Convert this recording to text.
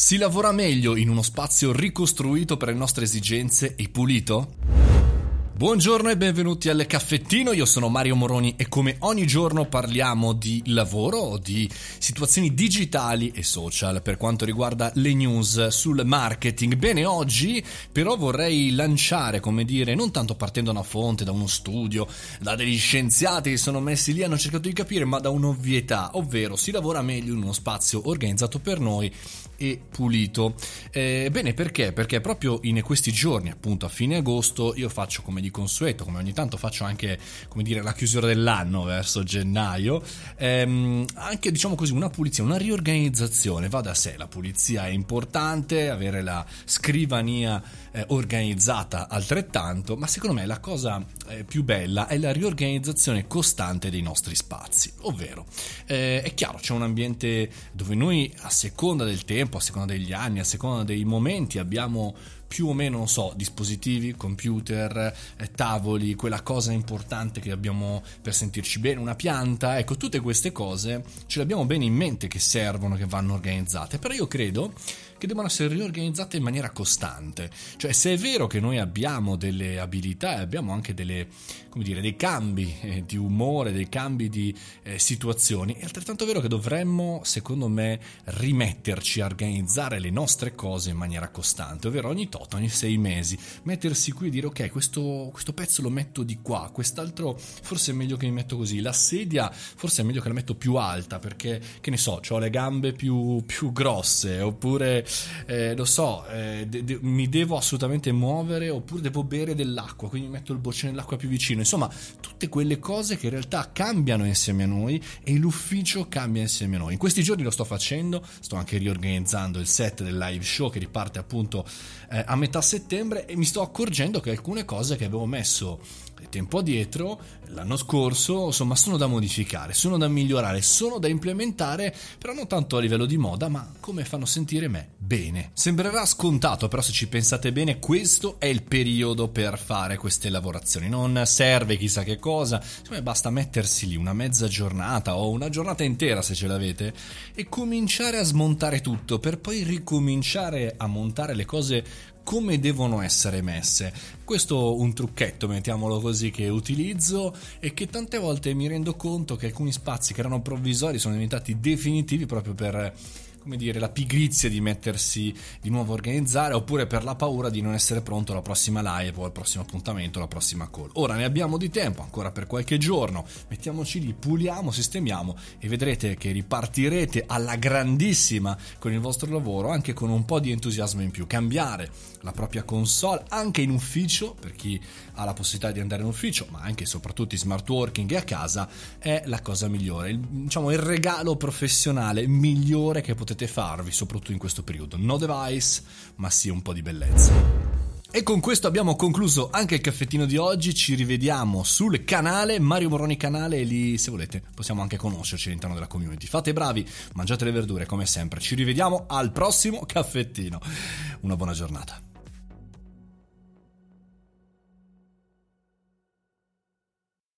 Si lavora meglio in uno spazio ricostruito per le nostre esigenze e pulito? Buongiorno e benvenuti al caffettino, io sono Mario Moroni e come ogni giorno parliamo di lavoro, di situazioni digitali e social per quanto riguarda le news sul marketing. Bene, oggi però vorrei lanciare, come dire, non tanto partendo da una fonte, da uno studio, da degli scienziati che sono messi lì e hanno cercato di capire, ma da un'ovvietà, ovvero si lavora meglio in uno spazio organizzato per noi e pulito. Eh, bene, perché? Perché proprio in questi giorni, appunto a fine agosto, io faccio come di consueto, come ogni tanto faccio anche, come dire, la chiusura dell'anno verso gennaio, ehm, anche diciamo così una pulizia, una riorganizzazione, va da sé, la pulizia è importante, avere la scrivania eh, organizzata altrettanto, ma secondo me la cosa eh, più bella è la riorganizzazione costante dei nostri spazi, ovvero eh, è chiaro c'è un ambiente dove noi a seconda del tempo, a seconda degli anni, a seconda dei momenti abbiamo più o meno, non so, dispositivi, computer, eh, tavoli, quella cosa importante che abbiamo per sentirci bene, una pianta, ecco, tutte queste cose ce le abbiamo bene in mente che servono, che vanno organizzate, però io credo che devono essere riorganizzate in maniera costante. Cioè, se è vero che noi abbiamo delle abilità e abbiamo anche delle, dire, dei cambi eh, di umore, dei cambi di eh, situazioni, è altrettanto vero che dovremmo, secondo me, rimetterci a organizzare le nostre cose in maniera costante, ovvero ogni tot, ogni sei mesi, mettersi qui e dire ok, questo, questo pezzo lo metto di qua, quest'altro forse è meglio che mi metto così, la sedia forse è meglio che la metto più alta perché, che ne so, ho le gambe più, più grosse, oppure eh, lo so, eh, de- de- mi devo assolutamente muovere oppure devo bere dell'acqua, quindi metto il boccino dell'acqua più vicino. Insomma, tutte quelle cose che in realtà cambiano insieme a noi e l'ufficio cambia insieme a noi. In questi giorni lo sto facendo, sto anche riorganizzando il set del live show che riparte appunto eh, a metà settembre e mi sto accorgendo che alcune cose che avevo messo tempo addietro, l'anno scorso, insomma, sono da modificare, sono da migliorare, sono da implementare, però non tanto a livello di moda, ma come fanno sentire me bene. Sembrerà scontato, però se ci pensate bene, questo è il periodo per fare queste lavorazioni. Non serve chissà che cosa, insomma, basta mettersi lì una mezza giornata o una giornata intera se ce l'avete e cominciare a smontare tutto per poi ricominciare a montare le cose come devono essere messe. Questo è un trucchetto, mettiamolo così, che utilizzo e che tante volte mi rendo conto che alcuni spazi che erano provvisori sono diventati definitivi proprio per come dire, la pigrizia di mettersi di nuovo a organizzare oppure per la paura di non essere pronto alla prossima live o al prossimo appuntamento, alla prossima call. Ora ne abbiamo di tempo, ancora per qualche giorno, mettiamoci lì, puliamo, sistemiamo e vedrete che ripartirete alla grandissima con il vostro lavoro anche con un po' di entusiasmo in più. Cambiare la propria console anche in ufficio, per chi ha la possibilità di andare in ufficio, ma anche e soprattutto in smart working e a casa, è la cosa migliore, il, diciamo il regalo professionale migliore che potete potete farvi, soprattutto in questo periodo. No device, ma sì un po' di bellezza. E con questo abbiamo concluso anche il caffettino di oggi, ci rivediamo sul canale Mario Moroni canale e lì se volete possiamo anche conoscerci all'interno della community. Fate bravi, mangiate le verdure come sempre, ci rivediamo al prossimo caffettino. Una buona giornata.